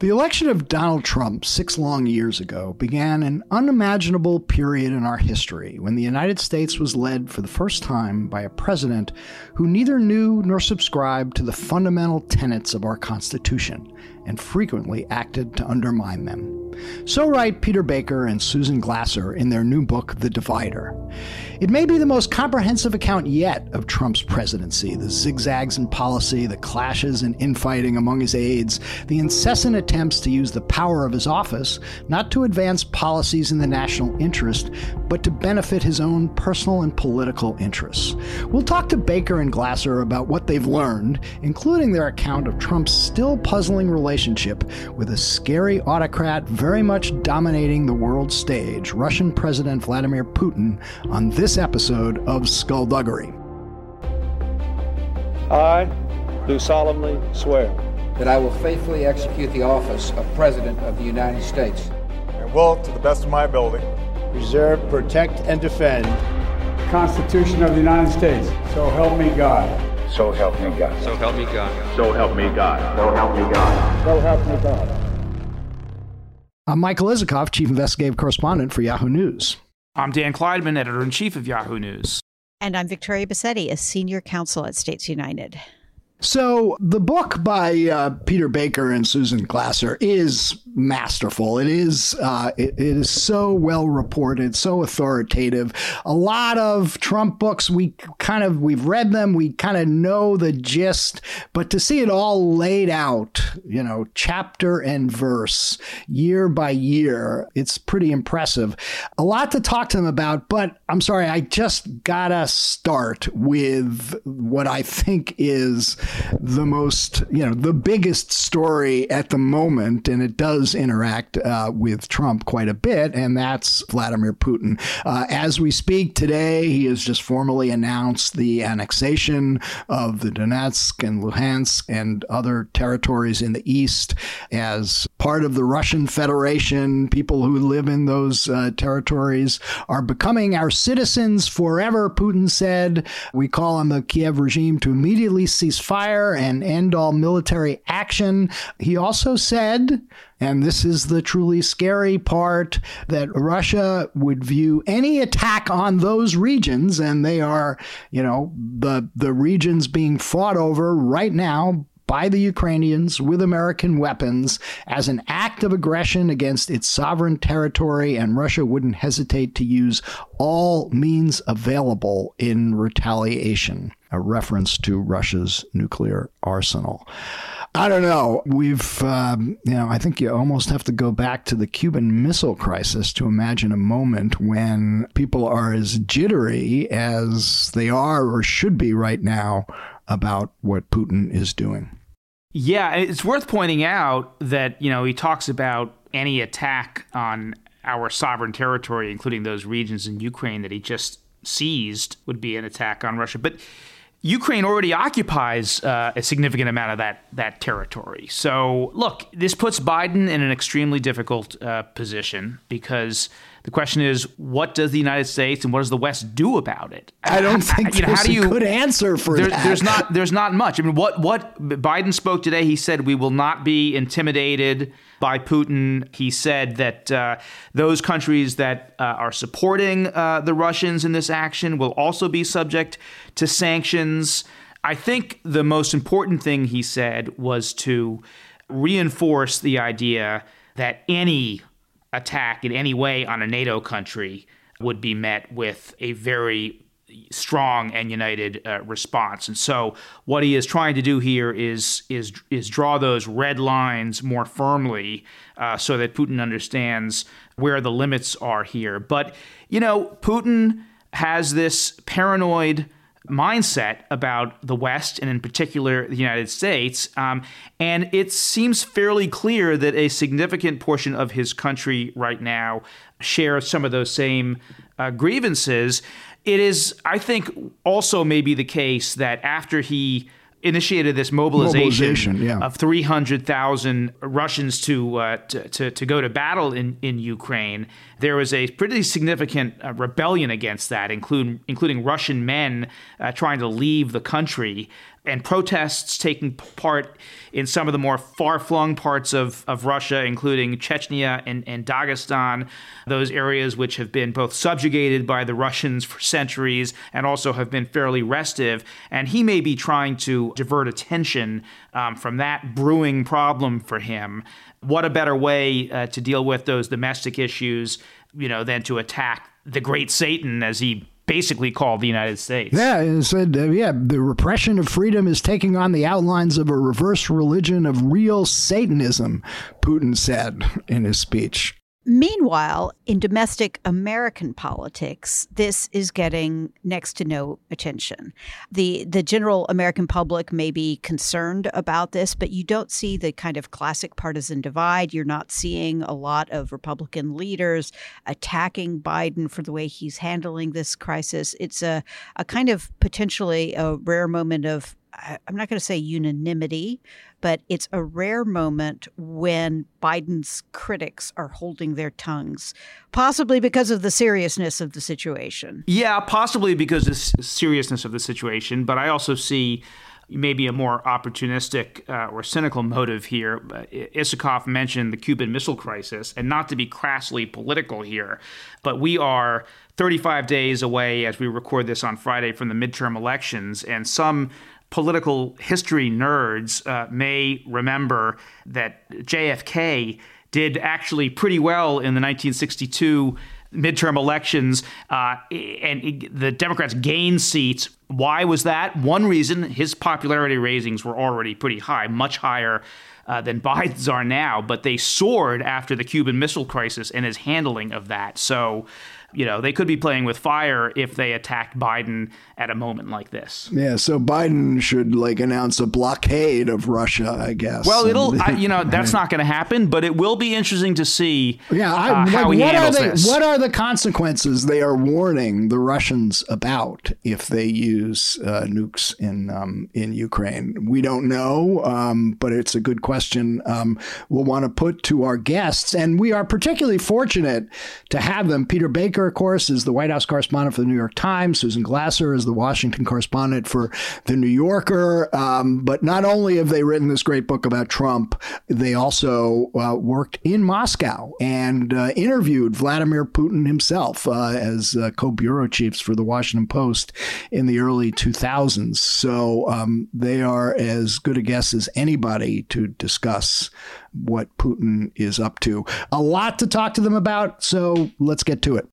The election of Donald Trump six long years ago began an unimaginable period in our history when the United States was led for the first time by a president who neither knew nor subscribed to the fundamental tenets of our Constitution and frequently acted to undermine them. So write Peter Baker and Susan Glasser in their new book, The Divider. It may be the most comprehensive account yet of Trump's presidency the zigzags in policy, the clashes and infighting among his aides, the incessant attempts to use the power of his office not to advance policies in the national interest, but to benefit his own personal and political interests. We'll talk to Baker and Glasser about what they've learned, including their account of Trump's still puzzling relationship with a scary autocrat very much dominating the world stage, Russian President Vladimir Putin, on this episode of Skullduggery. I do solemnly swear that I will faithfully execute the office of President of the United States and will, to the best of my ability, preserve, protect, and defend the Constitution of the United States. So help me God. So help me God. So help me God. So help me God. So help me God. So help me God. I'm Michael Isikoff, Chief Investigative Correspondent for Yahoo News. I'm Dan Klaidman, Editor in Chief of Yahoo News. And I'm Victoria Bassetti, a Senior Counsel at States United. So, the book by uh, Peter Baker and Susan Glasser is masterful. It is uh, it, it is so well reported, so authoritative. A lot of Trump books, we kind of we've read them, we kind of know the gist, but to see it all laid out, you know, chapter and verse, year by year, it's pretty impressive. A lot to talk to them about, but I'm sorry, I just gotta start with what I think is the most, you know, the biggest story at the moment, and it does interact uh, with Trump quite a bit, and that's Vladimir Putin. Uh, as we speak today, he has just formally announced the annexation of the Donetsk and Luhansk and other territories in the east as part of the Russian Federation. People who live in those uh, territories are becoming our citizens forever, Putin said. We call on the Kiev regime to immediately cease fire and end all military action. He also said, and this is the truly scary part, that Russia would view any attack on those regions, and they are, you know, the the regions being fought over right now by the Ukrainians with American weapons as an act of aggression against its sovereign territory, and Russia wouldn't hesitate to use all means available in retaliation, a reference to Russia's nuclear arsenal. I don't know. We've, um, you know, I think you almost have to go back to the Cuban Missile Crisis to imagine a moment when people are as jittery as they are or should be right now about what Putin is doing. Yeah, it's worth pointing out that, you know, he talks about any attack on our sovereign territory, including those regions in Ukraine that he just seized, would be an attack on Russia. But Ukraine already occupies uh, a significant amount of that that territory. So, look, this puts Biden in an extremely difficult uh, position because the question is, what does the United States and what does the West do about it? I don't think you know, how do you, a good answer for there, that. There's not there's not much. I mean, what what Biden spoke today, he said we will not be intimidated by Putin. He said that uh, those countries that uh, are supporting uh, the Russians in this action will also be subject to sanctions. I think the most important thing he said was to reinforce the idea that any attack in any way on a NATO country would be met with a very strong and united uh, response. And so, what he is trying to do here is is is draw those red lines more firmly, uh, so that Putin understands where the limits are here. But you know, Putin has this paranoid mindset about the West and in particular the United States. Um, and it seems fairly clear that a significant portion of his country right now shares some of those same uh, grievances. It is, I think, also maybe the case that after he initiated this mobilization, mobilization yeah. of 300,000 Russians to, uh, to, to, to, go to battle in, in Ukraine, there was a pretty significant uh, rebellion against that, including, including Russian men uh, trying to leave the country. And protests taking part in some of the more far flung parts of, of Russia, including Chechnya and, and Dagestan, those areas which have been both subjugated by the Russians for centuries and also have been fairly restive. And he may be trying to divert attention um, from that brewing problem for him. What a better way uh, to deal with those domestic issues, you know, than to attack the great Satan, as he basically called the United States. Yeah, it said, uh, yeah, the repression of freedom is taking on the outlines of a reverse religion of real Satanism, Putin said in his speech. Meanwhile, in domestic American politics, this is getting next to no attention. The the general American public may be concerned about this, but you don't see the kind of classic partisan divide. You're not seeing a lot of Republican leaders attacking Biden for the way he's handling this crisis. It's a, a kind of potentially a rare moment of I'm not going to say unanimity, but it's a rare moment when Biden's critics are holding their tongues, possibly because of the seriousness of the situation. Yeah, possibly because of the seriousness of the situation, but I also see maybe a more opportunistic uh, or cynical motive here. Isikoff mentioned the Cuban Missile Crisis, and not to be crassly political here, but we are 35 days away as we record this on Friday from the midterm elections, and some political history nerds uh, may remember that JFK did actually pretty well in the 1962 midterm elections, uh, and the Democrats gained seats. Why was that? One reason his popularity ratings were already pretty high, much higher. Uh, than Biden's are now, but they soared after the Cuban Missile Crisis and his handling of that. So, you know, they could be playing with fire if they attacked Biden at a moment like this. Yeah, so Biden should like announce a blockade of Russia, I guess. Well, it'll, I, you know, that's not going to happen, but it will be interesting to see. Yeah, I, uh, how like, he what handles are the this. what are the consequences they are warning the Russians about if they use uh, nukes in um, in Ukraine? We don't know, um, but it's a good question. Um, we'll want to put to our guests, and we are particularly fortunate to have them. Peter Baker, of course, is the White House correspondent for the New York Times. Susan Glasser is the Washington correspondent for The New Yorker. Um, but not only have they written this great book about Trump, they also uh, worked in Moscow and uh, interviewed Vladimir Putin himself uh, as uh, co bureau chiefs for The Washington Post in the early 2000s. So um, they are as good a guess as anybody to discuss what Putin is up to. A lot to talk to them about, so let's get to it.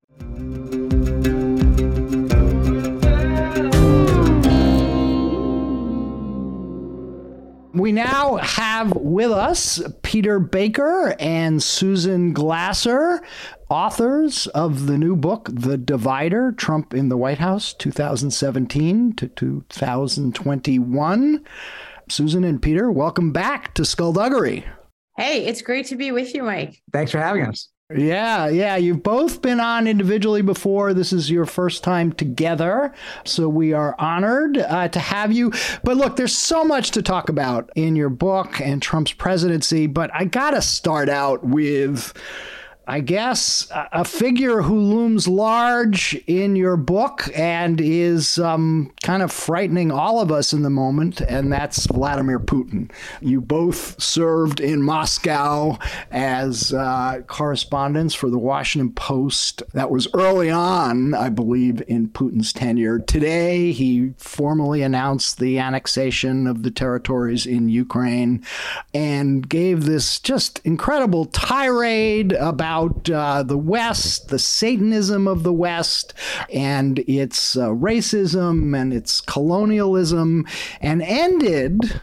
We now have with us Peter Baker and Susan Glasser, authors of the new book, The Divider Trump in the White House, 2017 to 2021. Susan and Peter, welcome back to Skullduggery. Hey, it's great to be with you, Mike. Thanks for having us. Yeah, yeah. You've both been on individually before. This is your first time together. So we are honored uh, to have you. But look, there's so much to talk about in your book and Trump's presidency. But I got to start out with. I guess, a figure who looms large in your book and is um, kind of frightening all of us in the moment, and that's Vladimir Putin. You both served in Moscow as uh, correspondents for the Washington Post. That was early on, I believe, in Putin's tenure. Today, he formally announced the annexation of the territories in Ukraine and gave this just incredible tirade about about uh, the West, the Satanism of the West, and its uh, racism and its colonialism, and ended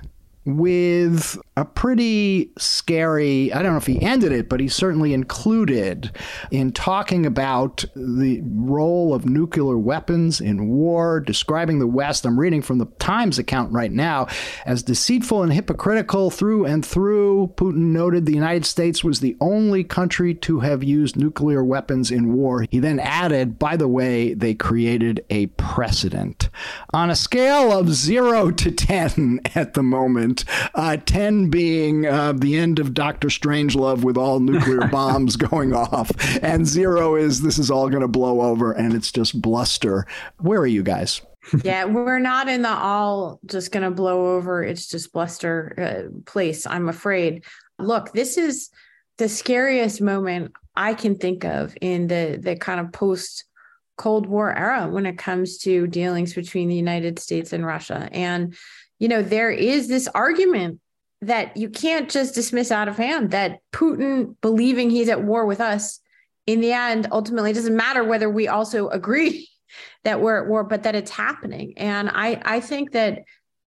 with a pretty scary, I don't know if he ended it, but he certainly included in talking about the role of nuclear weapons in war, describing the West. I'm reading from the Times account right now as deceitful and hypocritical through and through. Putin noted the United States was the only country to have used nuclear weapons in war. He then added, by the way, they created a precedent. On a scale of zero to 10 at the moment, moment, uh, 10 being uh, the end of Doctor Strangelove with all nuclear bombs going off, and zero is this is all going to blow over and it's just bluster. Where are you guys? yeah, we're not in the all just going to blow over, it's just bluster uh, place, I'm afraid. Look, this is the scariest moment I can think of in the the kind of post Cold War era when it comes to dealings between the United States and Russia. And, you know, there is this argument that you can't just dismiss out of hand that Putin believing he's at war with us in the end ultimately doesn't matter whether we also agree that we're at war, but that it's happening. And I, I think that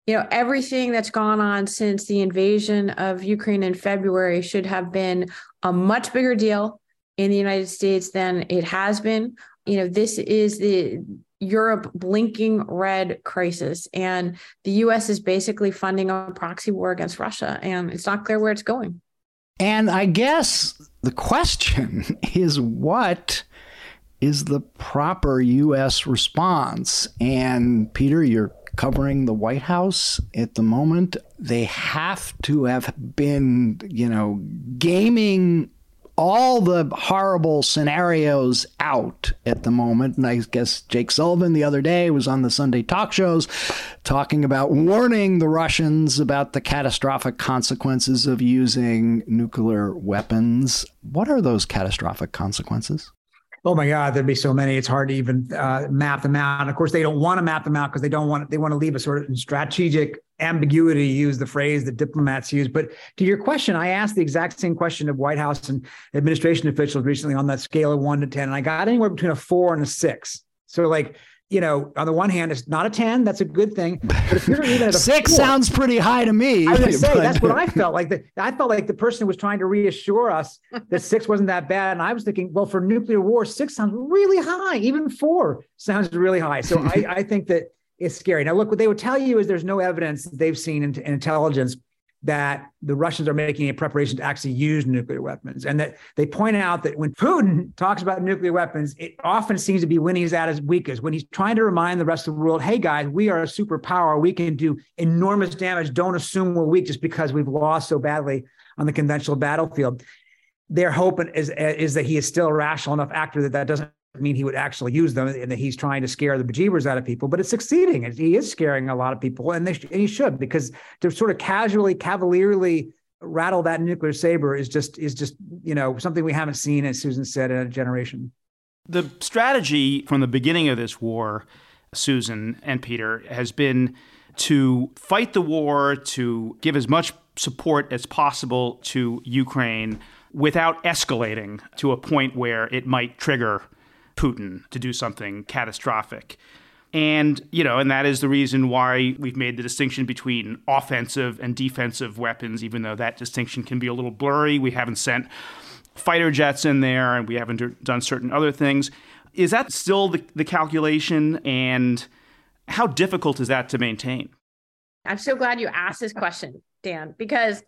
you know everything that's gone on since the invasion of Ukraine in February should have been a much bigger deal in the United States than it has been. You know, this is the Europe blinking red crisis, and the US is basically funding a proxy war against Russia, and it's not clear where it's going. And I guess the question is what is the proper US response? And Peter, you're covering the White House at the moment. They have to have been, you know, gaming all the horrible scenarios out at the moment. And I guess Jake Sullivan the other day was on the Sunday talk shows talking about warning the Russians about the catastrophic consequences of using nuclear weapons. What are those catastrophic consequences? Oh my God, there'd be so many. It's hard to even uh, map them out. And of course, they don't want to map them out because they don't want they want to leave a sort of strategic ambiguity. Use the phrase that diplomats use. But to your question, I asked the exact same question of White House and administration officials recently on that scale of one to ten, and I got anywhere between a four and a six. So like you know, on the one hand, it's not a 10. That's a good thing. But if you're even at a six four, sounds pretty high to me. I was say, that's what I felt like. The, I felt like the person was trying to reassure us that six wasn't that bad. And I was thinking, well, for nuclear war, six sounds really high. Even four sounds really high. So I, I think that it's scary. Now, look, what they would tell you is there's no evidence they've seen in, in intelligence that the Russians are making a preparation to actually use nuclear weapons. And that they point out that when Putin talks about nuclear weapons, it often seems to be when he's at his weakest, when he's trying to remind the rest of the world, hey guys, we are a superpower. We can do enormous damage. Don't assume we're weak just because we've lost so badly on the conventional battlefield. Their hope is, is that he is still a rational enough actor that that doesn't mean he would actually use them and that he's trying to scare the bejeebers out of people, but it's succeeding. He is scaring a lot of people, and, they, and he should because to sort of casually, cavalierly rattle that nuclear saber is just is just you know something we haven't seen, as Susan said, in a generation. The strategy from the beginning of this war, Susan and Peter, has been to fight the war, to give as much support as possible to Ukraine without escalating to a point where it might trigger Putin to do something catastrophic. And, you know, and that is the reason why we've made the distinction between offensive and defensive weapons, even though that distinction can be a little blurry. We haven't sent fighter jets in there and we haven't done certain other things. Is that still the, the calculation? And how difficult is that to maintain? I'm so glad you asked this question, Dan, because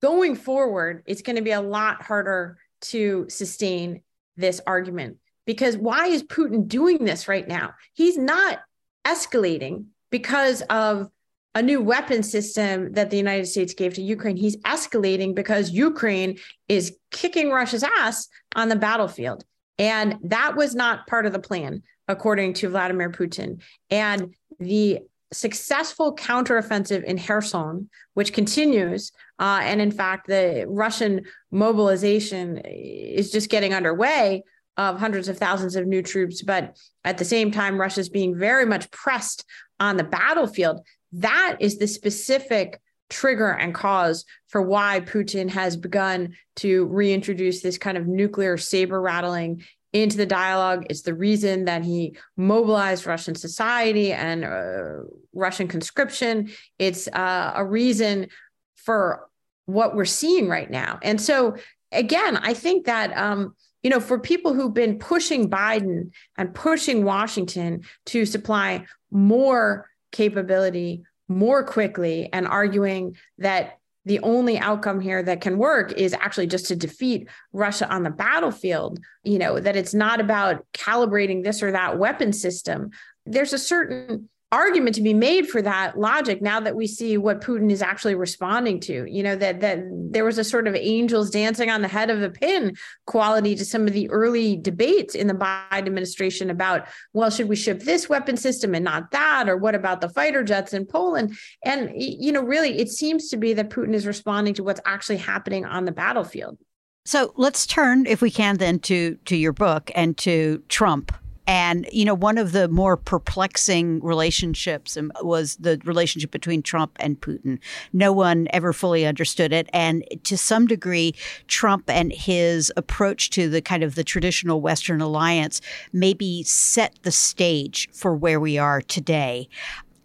going forward, it's going to be a lot harder to sustain this argument because why is Putin doing this right now? He's not escalating because of a new weapon system that the United States gave to Ukraine. He's escalating because Ukraine is kicking Russia's ass on the battlefield. And that was not part of the plan, according to Vladimir Putin. And the successful counteroffensive in Kherson, which continues, uh, and in fact, the Russian mobilization is just getting underway of hundreds of thousands of new troops, but at the same time, Russia's being very much pressed on the battlefield. That is the specific trigger and cause for why Putin has begun to reintroduce this kind of nuclear saber rattling into the dialogue. It's the reason that he mobilized Russian society and uh, Russian conscription. It's uh, a reason for what we're seeing right now. And so, again, I think that. Um, you know, for people who've been pushing Biden and pushing Washington to supply more capability more quickly and arguing that the only outcome here that can work is actually just to defeat Russia on the battlefield, you know, that it's not about calibrating this or that weapon system. There's a certain argument to be made for that logic now that we see what Putin is actually responding to. You know, that that there was a sort of angels dancing on the head of a pin quality to some of the early debates in the Biden administration about, well, should we ship this weapon system and not that? Or what about the fighter jets in Poland? And you know, really, it seems to be that Putin is responding to what's actually happening on the battlefield. So let's turn, if we can, then to to your book and to Trump and, you know, one of the more perplexing relationships um, was the relationship between Trump and Putin. No one ever fully understood it. And to some degree, Trump and his approach to the kind of the traditional Western alliance maybe set the stage for where we are today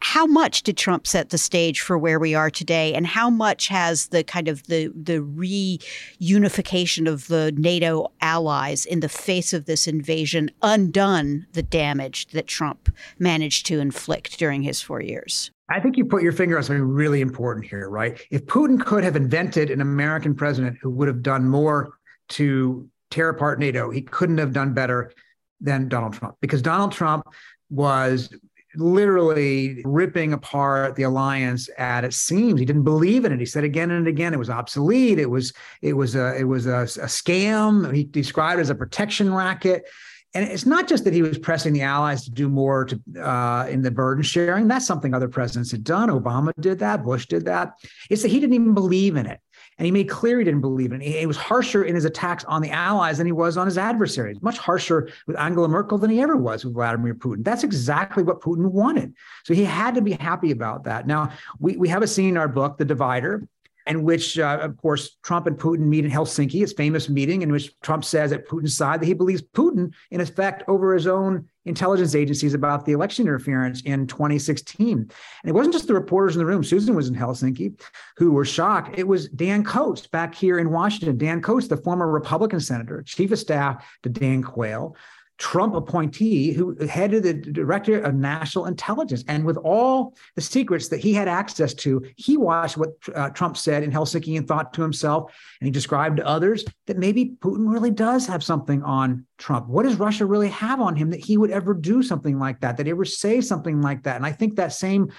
how much did Trump set the stage for where we are today, and how much has the kind of the the reunification of the NATO allies in the face of this invasion undone the damage that Trump managed to inflict during his four years? I think you put your finger on something really important here, right? If Putin could have invented an American president who would have done more to tear apart NATO, he couldn't have done better than Donald Trump because Donald Trump was literally ripping apart the alliance at its seams. He didn't believe in it. He said again and again it was obsolete. It was it was a it was a, a scam. He described it as a protection racket. And it's not just that he was pressing the allies to do more to, uh, in the burden sharing. That's something other presidents had done. Obama did that. Bush did that. It's that he didn't even believe in it. And he made clear he didn't believe in it. He, was harsher in his attacks on the allies than he was on his adversaries, much harsher with Angela Merkel than he ever was with Vladimir Putin. That's exactly what Putin wanted. So he had to be happy about that. Now, we, we have a scene in our book, The Divider, in which, uh, of course, Trump and Putin meet in Helsinki, his famous meeting in which Trump says at Putin's side that he believes Putin, in effect, over his own intelligence agencies about the election interference in 2016. And it wasn't just the reporters in the room. Susan was in Helsinki who were shocked. It was Dan Coats back here in Washington. Dan Coats, the former Republican senator, chief of staff to Dan Quayle, Trump appointee who headed the director of national intelligence. And with all the secrets that he had access to, he watched what uh, Trump said in Helsinki and thought to himself, and he described to others that maybe Putin really does have something on Trump. What does Russia really have on him that he would ever do something like that, that ever say something like that? And I think that same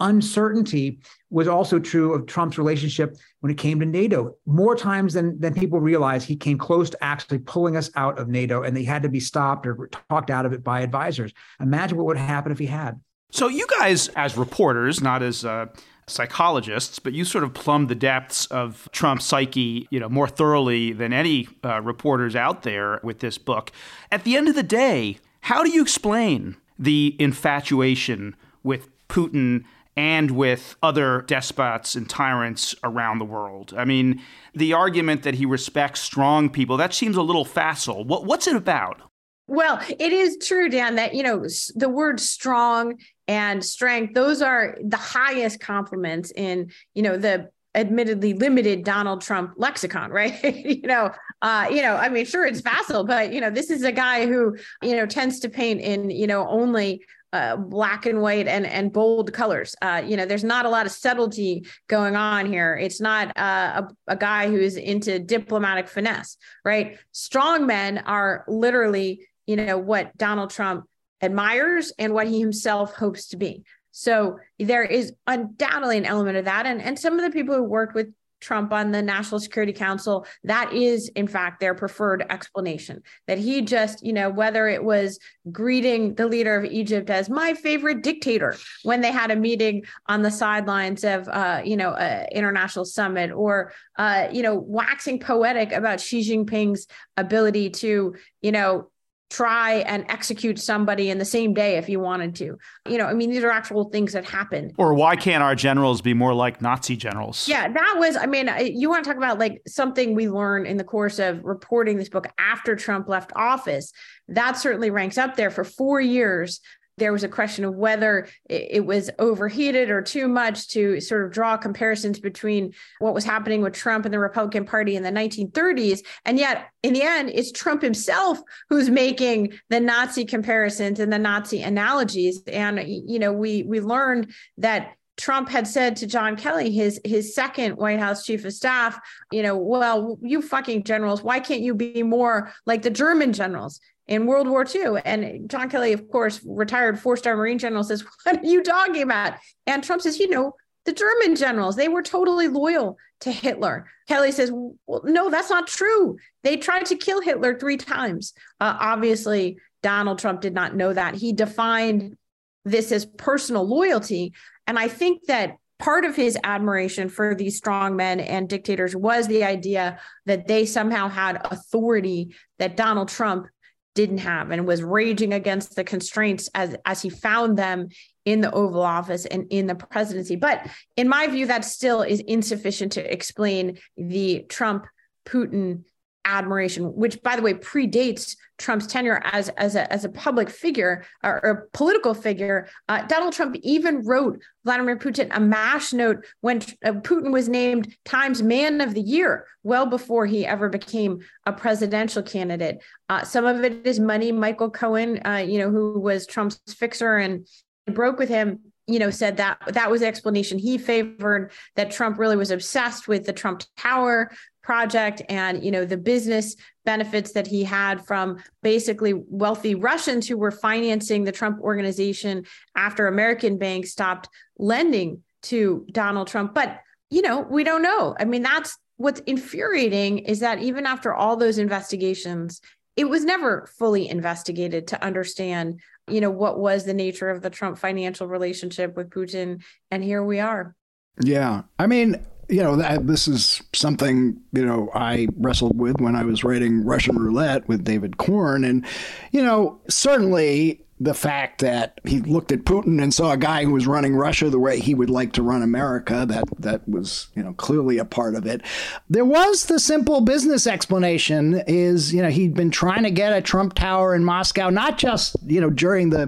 uncertainty was also true of Trump's relationship when it came to NATO. More times than, than people realize, he came close to actually pulling us out of NATO and they had to be stopped or talked out of it by advisors. Imagine what would happen if he had. So, you guys, as reporters, not as uh, psychologists, but you sort of plumbed the depths of Trump's psyche, you know, more thoroughly than any uh, reporters out there with this book. At the end of the day, how do you explain the infatuation with Putin and with other despots and tyrants around the world. I mean, the argument that he respects strong people, that seems a little facile. What, what's it about? Well, it is true, Dan, that, you know, the word strong and strength, those are the highest compliments in, you know, the admittedly limited Donald Trump lexicon, right? you know, uh, you know, I mean, sure, it's facile, but you know, this is a guy who, you know, tends to paint in, you know, only uh, black and white and and bold colors. Uh, you know, there's not a lot of subtlety going on here. It's not uh, a, a guy who's into diplomatic finesse, right? Strong men are literally, you know, what Donald Trump admires and what he himself hopes to be. So there is undoubtedly an element of that, and and some of the people who worked with Trump on the National Security Council, that is, in fact, their preferred explanation. That he just, you know, whether it was greeting the leader of Egypt as my favorite dictator when they had a meeting on the sidelines of, uh, you know, an international summit, or, uh, you know, waxing poetic about Xi Jinping's ability to, you know, try and execute somebody in the same day if you wanted to. You know, I mean, these are actual things that happen. Or why can't our generals be more like Nazi generals? Yeah, that was, I mean, you want to talk about like something we learned in the course of reporting this book after Trump left office. That certainly ranks up there for four years there was a question of whether it was overheated or too much to sort of draw comparisons between what was happening with Trump and the Republican Party in the 1930s. And yet, in the end, it's Trump himself who's making the Nazi comparisons and the Nazi analogies. And, you know, we we learned that Trump had said to John Kelly, his his second White House chief of staff, you know, well, you fucking generals, why can't you be more like the German generals? In World War II. And John Kelly, of course, retired four star Marine general, says, What are you talking about? And Trump says, You know, the German generals, they were totally loyal to Hitler. Kelly says, Well, no, that's not true. They tried to kill Hitler three times. Uh, obviously, Donald Trump did not know that. He defined this as personal loyalty. And I think that part of his admiration for these strong men and dictators was the idea that they somehow had authority that Donald Trump didn't have and was raging against the constraints as as he found them in the oval office and in the presidency. But in my view that still is insufficient to explain the trump putin admiration, which by the way predates Trump's tenure as as a as a public figure or, or political figure. Uh, Donald Trump even wrote Vladimir Putin a mash note when uh, Putin was named Times Man of the Year, well before he ever became a presidential candidate. Uh, some of it is money. Michael Cohen, uh, you know, who was Trump's fixer and broke with him you know said that that was the explanation he favored that trump really was obsessed with the trump tower project and you know the business benefits that he had from basically wealthy Russians who were financing the Trump organization after American banks stopped lending to Donald Trump. But you know we don't know. I mean that's what's infuriating is that even after all those investigations it was never fully investigated to understand you know what was the nature of the Trump financial relationship with Putin. And here we are. Yeah. I mean you know, that, this is something, you know, I wrestled with when I was writing Russian Roulette with David Corn. And, you know, certainly the fact that he looked at Putin and saw a guy who was running Russia the way he would like to run America, that that was, you know, clearly a part of it. There was the simple business explanation is, you know, he'd been trying to get a Trump Tower in Moscow, not just, you know, during the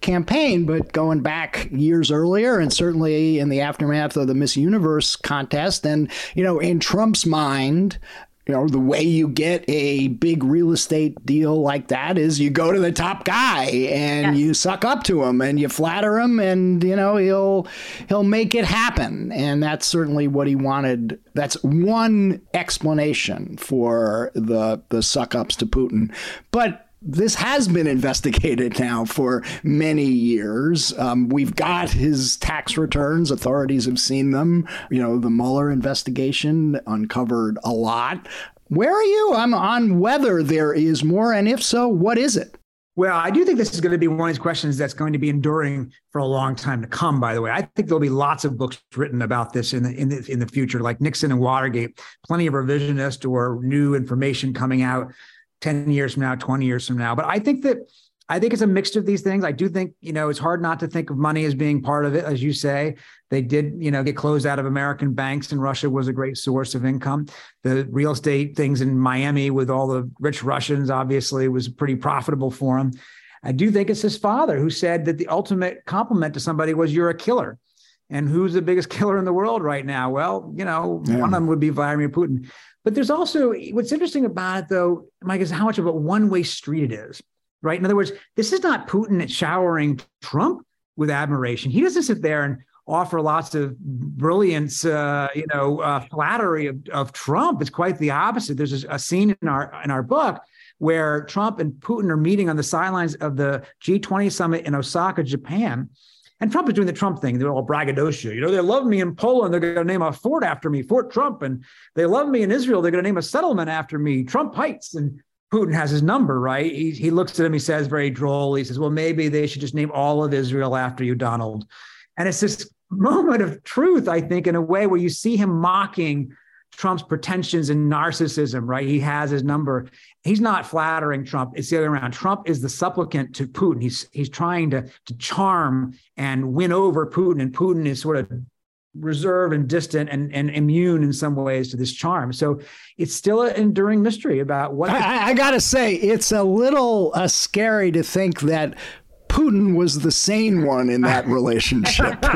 campaign, but going back years earlier and certainly in the aftermath of the Miss Universe contest. And, you know, in Trump's mind, you know the way you get a big real estate deal like that is you go to the top guy and yes. you suck up to him and you flatter him and you know he'll he'll make it happen. And that's certainly what he wanted. That's one explanation for the the suck ups to Putin. But this has been investigated now for many years. Um, we've got his tax returns. Authorities have seen them. You know, the Mueller investigation uncovered a lot. Where are you? I'm on whether there is more, and if so, what is it? Well, I do think this is going to be one of these questions that's going to be enduring for a long time to come. By the way, I think there'll be lots of books written about this in the in the in the future, like Nixon and Watergate. Plenty of revisionist or new information coming out 10 years from now, 20 years from now. But I think that I think it's a mixture of these things. I do think, you know, it's hard not to think of money as being part of it. As you say, they did, you know, get closed out of American banks and Russia was a great source of income. The real estate things in Miami with all the rich Russians obviously was pretty profitable for him. I do think it's his father who said that the ultimate compliment to somebody was you're a killer. And who's the biggest killer in the world right now? Well, you know, yeah. one of them would be Vladimir Putin. But there's also what's interesting about it, though, Mike, is how much of a one way street it is, right? In other words, this is not Putin showering Trump with admiration. He doesn't sit there and offer lots of brilliance, uh, you know, uh, flattery of, of Trump. It's quite the opposite. There's a, scene in our in our book where Trump and Putin are meeting on the sidelines of the G20 summit in Osaka, Japan. And Trump is doing the Trump thing. They're all braggadocio. You know, they love me in Poland. They're going to name a fort after me, Fort Trump. And they love me in Israel. They're going to name a settlement after me, Trump Heights. And Putin has his number, right? He, he looks at him. He says very droll. He says, well, maybe they should just name all of Israel after you, Donald. And it's this moment of truth, I think, in a way where you see him mocking Trump's pretensions and narcissism, right? He has his number. He's not flattering Trump. It's the other way around. Trump is the supplicant to Putin. He's he's trying to to charm and win over Putin, and Putin is sort of reserved and distant and, and immune in some ways to this charm. So it's still an enduring mystery about what. I, I got to say, it's a little uh, scary to think that Putin was the sane one in that relationship.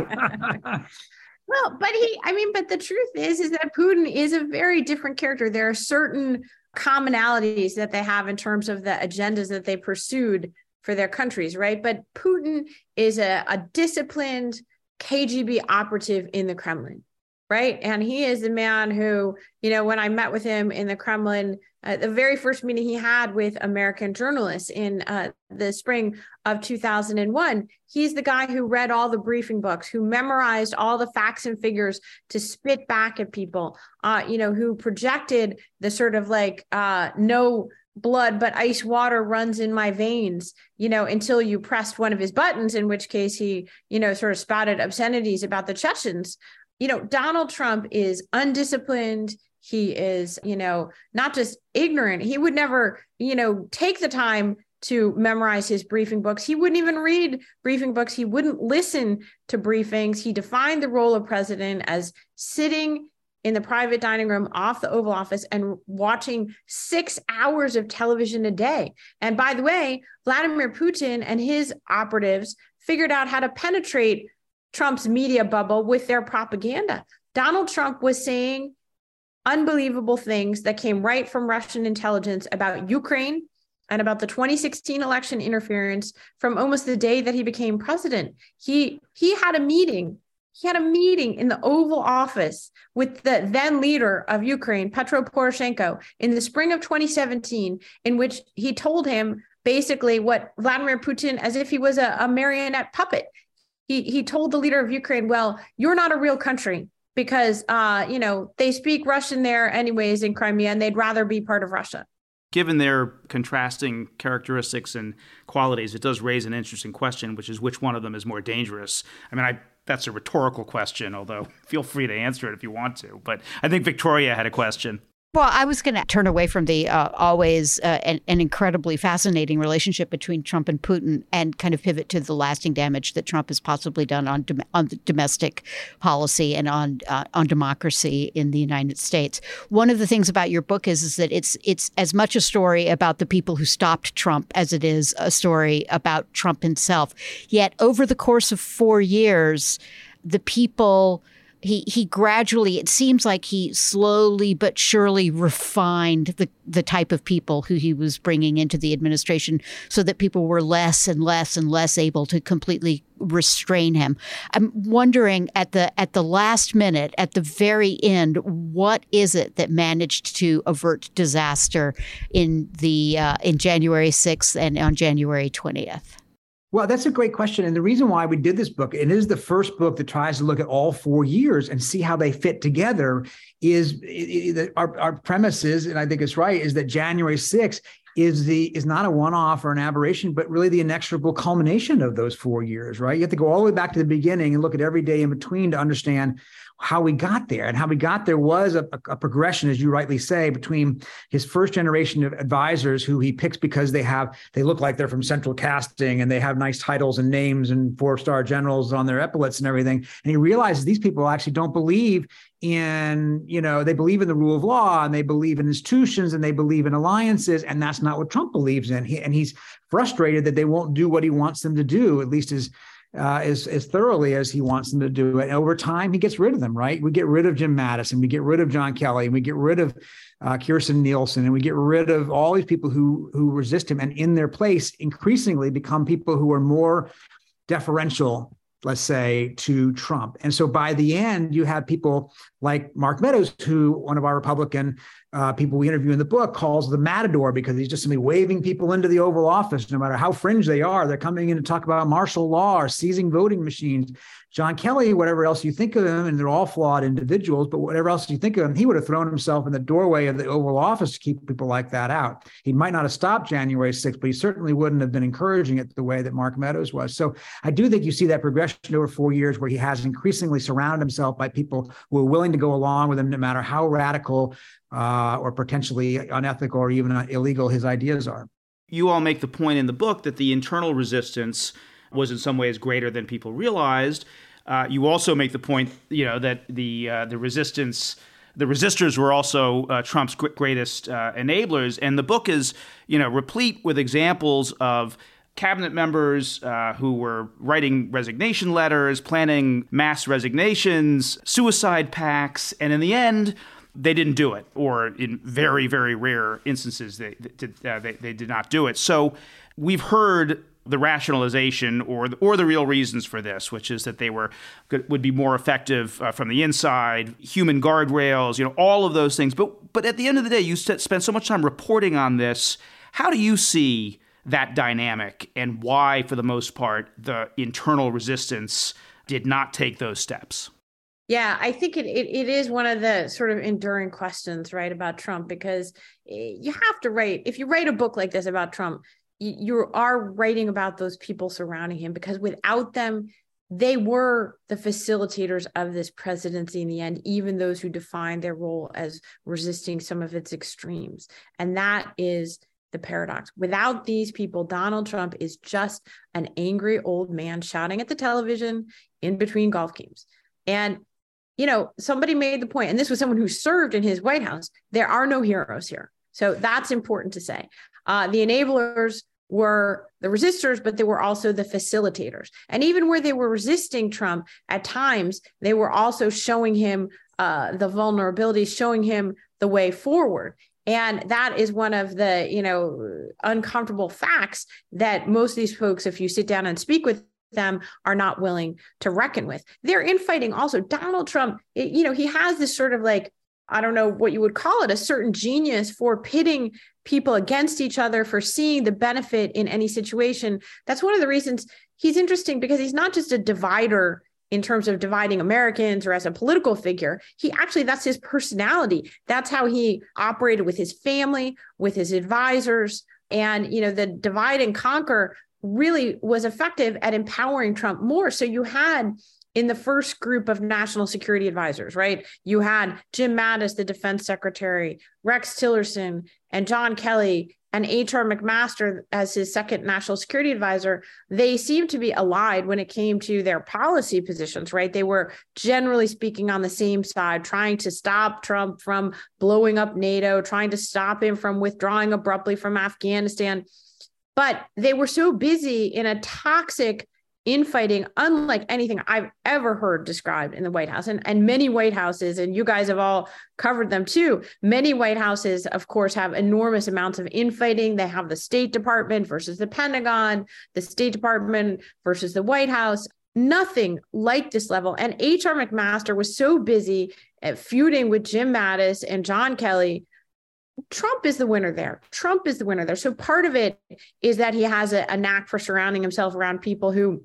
Well, but he, I mean, but the truth is, is that Putin is a very different character. There are certain commonalities that they have in terms of the agendas that they pursued for their countries, right? But Putin is a, a disciplined, KGB operative in the Kremlin, right? And he is the man who, you know, when I met with him in the Kremlin, uh, the very first meeting he had with American journalists in uh, the spring of 2001, he's the guy who read all the briefing books, who memorized all the facts and figures to spit back at people, uh, you know, who projected the sort of like uh, no blood but ice water runs in my veins you know until you pressed one of his buttons in which case he you know sort of spouted obscenities about the chechens. You know donald trump is undisciplined he is you know not just ignorant he would never you know take the time to memorize his briefing books he wouldn't even read briefing books he wouldn't listen to briefings he defined the role of president as sitting in the private dining room off the Oval Office and watching six hours of television a day. And by the way, Vladimir Putin and his operatives figured out how to penetrate Trump's media bubble with their propaganda. Donald Trump was saying unbelievable things that came right from Russian intelligence about Ukraine and about the 2016 election interference from almost the day that he became president. He he had a meeting he had a meeting in the Oval Office with the then leader of Ukraine, Petro Poroshenko, in the spring of 2017, in which he told him basically what Vladimir Putin, as if he was a, a marionette puppet, he, he told the leader of Ukraine, well, you're not a real country because, uh, you know, they speak Russian there anyways in Crimea and they'd rather be part of Russia given their contrasting characteristics and qualities, it does raise an interesting question, which is which one of them is more dangerous. I mean, I that's a rhetorical question, although feel free to answer it if you want to. But I think Victoria had a question. Well, I was going to turn away from the uh, always uh, an, an, incredibly fascinating relationship between Trump and Putin and kind of pivot to the lasting damage that Trump has possibly done on dom- on domestic policy and on uh, on democracy in the United States. One of the things about your book is is that it's it's as much a story about the people who stopped Trump as it is a story about Trump himself. Yet over the course of 4 years, the people he he gradually it seems like he slowly but surely refined the the type of people who he was bringing into the administration so that people were less and less and less able to completely restrain him. I'm wondering at the at the last minute at the very end what is it that managed to avert disaster in the uh, in January 6th and on January 20th well, that's a great question. And the reason why we did this book, and it is the first book that tries to look at all four years and see how they fit together, is it, it, our, our premise is, and I think it's right, is that January 6th is the is not a one-off or an aberration, but really the inexorable culmination of those four years, right? You have to go all the way back to the beginning and look at every day in between to understand how we got there. And how we got there was a, a, progression, as you rightly say, between his first generation of advisors who he picks because they have they look like they're from central casting and they have nice titles and names and four-star generals on their epaulets and everything. And he realizes these people actually don't believe in, you know, they believe in the rule of law and they believe in institutions and they believe in alliances. And that's not what Trump believes in. He, and he's frustrated that they won't do what he wants them to do, at least as uh, as as thoroughly as he wants them to do it. And over time, he gets rid of them. Right? We get rid of Jim Mattis, and we get rid of John Kelly, and we get rid of uh, Kirstjen Nielsen, and we get rid of all these people who who resist him, and in their place, increasingly become people who are more deferential let's say, to Trump. And so by the end, you have people like Mark Meadows, who one of our Republican uh, people we interview in the book calls the matador because he's just simply waving people into the Oval Office, no matter how fringe they are. They're coming in to talk about martial law or seizing voting machines. John Kelly, whatever else you think of him, and they're all flawed individuals, but whatever else you think of him, he would have thrown himself in the doorway of the Oval Office to keep people like that out. He might not have stopped January 6th, but he certainly wouldn't have been encouraging it the way that Mark Meadows was. So I do think you see that progression over four years where he has increasingly surrounded himself by people who are willing to go along with him, no matter how radical uh, or potentially unethical or even illegal his ideas are. You all make the point in the book that the internal resistance was in some ways greater than people realized. Uh, you also make the point, you know, that the uh, the resistance, the resistors were also uh, Trump's greatest uh, enablers, and the book is, you know, replete with examples of cabinet members uh, who were writing resignation letters, planning mass resignations, suicide pacts, and in the end, they didn't do it, or in very, very rare instances, they, they, uh, they, they did not do it. So we've heard the rationalization or the, or the real reasons for this, which is that they were would be more effective uh, from the inside, human guardrails, you know, all of those things. But but at the end of the day, you spend so much time reporting on this. How do you see that dynamic and why, for the most part, the internal resistance did not take those steps? Yeah, I think it, it, it is one of the sort of enduring questions, right, about Trump, because eh, you have to write, if you write a book like this about Trump, you, are writing about those people surrounding him, because without them, they were the facilitators of this presidency in the end, even those who defined their role as resisting some of its extremes. And that is the paradox. Without these people, Donald Trump is just an angry old man shouting at the television in between golf games. And you know, somebody made the point, and this was someone who served in his White House. There are no heroes here. So that's important to say. Uh, the enablers were the resistors, but they were also the facilitators. And even where they were resisting Trump, at times they were also showing him uh, the vulnerabilities, showing him the way forward. And that is one of the, you know, uncomfortable facts that most of these folks, if you sit down and speak with them are not willing to reckon with. They're infighting also. Donald Trump, you know, he has this sort of like, I don't know what you would call it, a certain genius for pitting people against each other, for seeing the benefit in any situation. That's one of the reasons he's interesting because he's not just a divider in terms of dividing Americans or as a political figure. He actually, that's his personality. That's how he operated with his family, with his advisors. And, you know, the divide and conquer really was effective at empowering Trump more. So you had in the first group of national security advisors, right? You had Jim Mattis, the defense secretary, Rex Tillerson, and John Kelly, and H.R. McMaster as his second national security advisor. They seemed to be allied when it came to their policy positions, right? They were generally speaking on the same side, trying to stop Trump from blowing up NATO, trying to stop him from withdrawing abruptly from Afghanistan. But they were so busy in a toxic infighting, unlike anything I've ever heard described in the White House. And, and many White Houses, and you guys have all covered them too. Many White Houses, of course, have enormous amounts of infighting. They have the State Department versus the Pentagon, the State Department versus the White House. Nothing like this level. And H.R. McMaster was so busy at feuding with Jim Mattis and John Kelly Trump is the winner there. Trump is the winner there. So part of it is that he has a, a, knack for surrounding himself around people who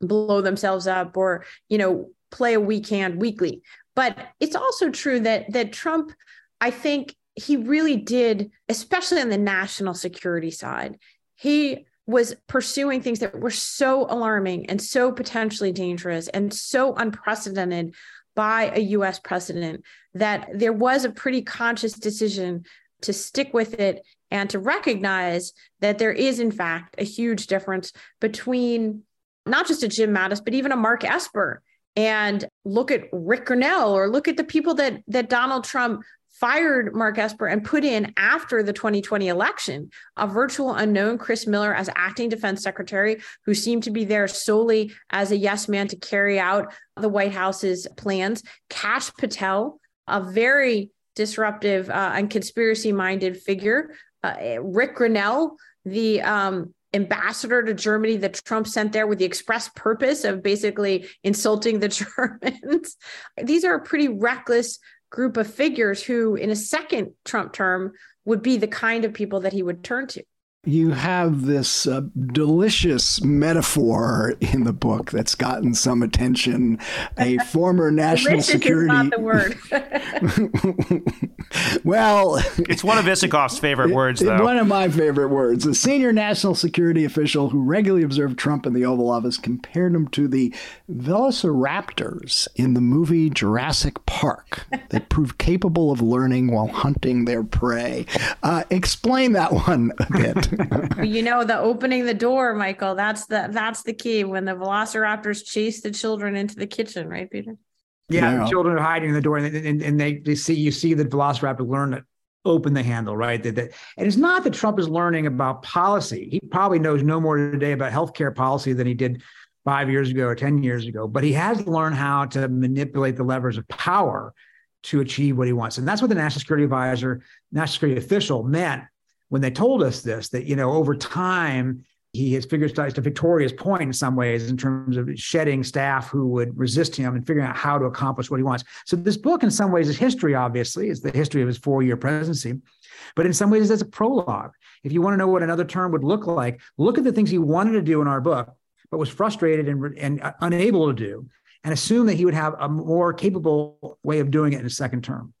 blow themselves up or, you know, play a weak hand weakly. But it's also true that that Trump, I think he really did, especially on the national security side, he was pursuing things that were so alarming and so potentially dangerous and so unprecedented by a US president that there was a pretty conscious decision to stick with it and to recognize that there is, in fact, a huge difference between not just a Jim Mattis, but even a Mark Esper. And look at Rick Grinnell or look at the people that that Donald Trump fired Mark Esper and put in after the 2020 election a virtual unknown Chris Miller as acting defense secretary, who seemed to be there solely as a yes man to carry out the White House's plans. Kash Patel, a very disruptive uh, and conspiracy minded figure. Uh, Rick Grinnell, the um, ambassador to Germany that Trump sent there with the express purpose of basically insulting the Germans. These are a pretty reckless group of figures who, in a second Trump term, would be the kind of people that he would turn to you have this uh, delicious metaphor in the book that's gotten some attention. A former national security. Is not the word. well, it's one of Isikoff's favorite words, though. One of my favorite words. A senior national security official who regularly observed Trump in the Oval Office compared him to the velociraptors in the movie Jurassic Park that proved capable of learning while hunting their prey. Uh, explain that one a bit you know, the opening the door, Michael. That's the that's the key when the velociraptors chase the children into the kitchen, right, Peter? Yeah, yeah. the children are hiding in the door, and, and, and they, they see you see the velociraptor learn to open the handle, right? That, that, and it's not that Trump is learning about policy. He probably knows no more today about healthcare policy than he did five years ago or 10 years ago, but he has learned how to manipulate the levers of power to achieve what he wants. And that's what the national security advisor, national security official meant when they told us this that you know over time he has figured out a victorious point in some ways in terms of shedding staff who would resist him and figuring out how to accomplish what he wants. So this book, in some ways, is history. Obviously, it's the history of his four-year presidency, but in some ways, it's a prologue. If you want to know what another term would look like, look at the things he wanted to do in our book, but was frustrated and, and unable to do, and assume that he would have a more capable way of doing it in his second term.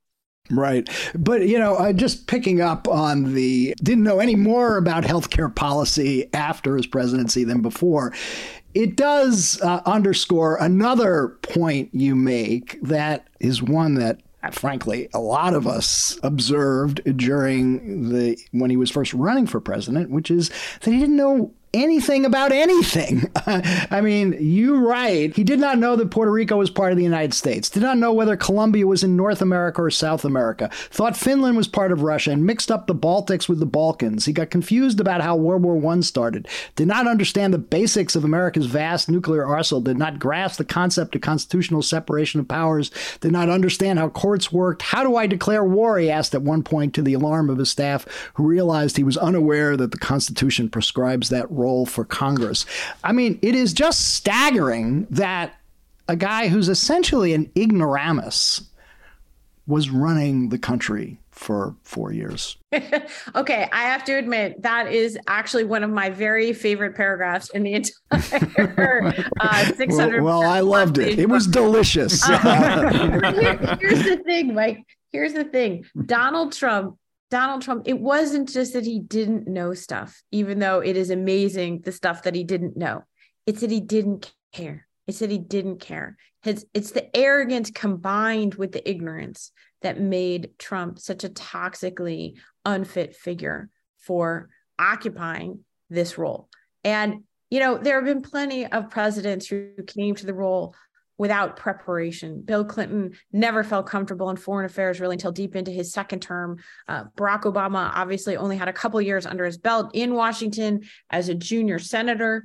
Right. But, you know, uh, just picking up on the didn't know any more about healthcare policy after his presidency than before. It does uh, underscore another point you make that is one that frankly a lot of us observed during the when he was first running for president which is that he didn't know anything about anything. I mean, you right. He did not know that Puerto Rico was part of the United States, did not know whether Colombia was in North America or South America, thought Finland was part of Russia and mixed up the Baltics with the Balkans. He got confused about how World War I started, did not understand the basics of America's vast nuclear arsenal, did not grasp the concept of constitutional separation of powers, did not understand how courts worked. How do I declare war? He asked at one point to the alarm of his staff, who realized he was unaware that the Constitution prescribes that role role for Congress. I mean, it is just staggering that a guy who's essentially an ignoramus was running the country for four years. okay, I have to admit that is actually one of my very favorite paragraphs in the entire uh, 600. Well, well I loved it. It was delicious. Uh, here, here's the thing, Mike. Here's the thing. Donald Trump Donald Trump, it wasn't just that he didn't know stuff, even though it is amazing the stuff that he didn't know. It's that he didn't care. It's that he didn't care. His, it's the arrogance combined with the ignorance that made Trump such a toxically unfit figure for occupying this role. And, you know, there have been plenty of presidents who came to the role without preparation. Bill Clinton never felt comfortable in foreign affairs really until deep into his second term. Uh, Barack Obama obviously only had a couple years under his belt in Washington as a junior senator.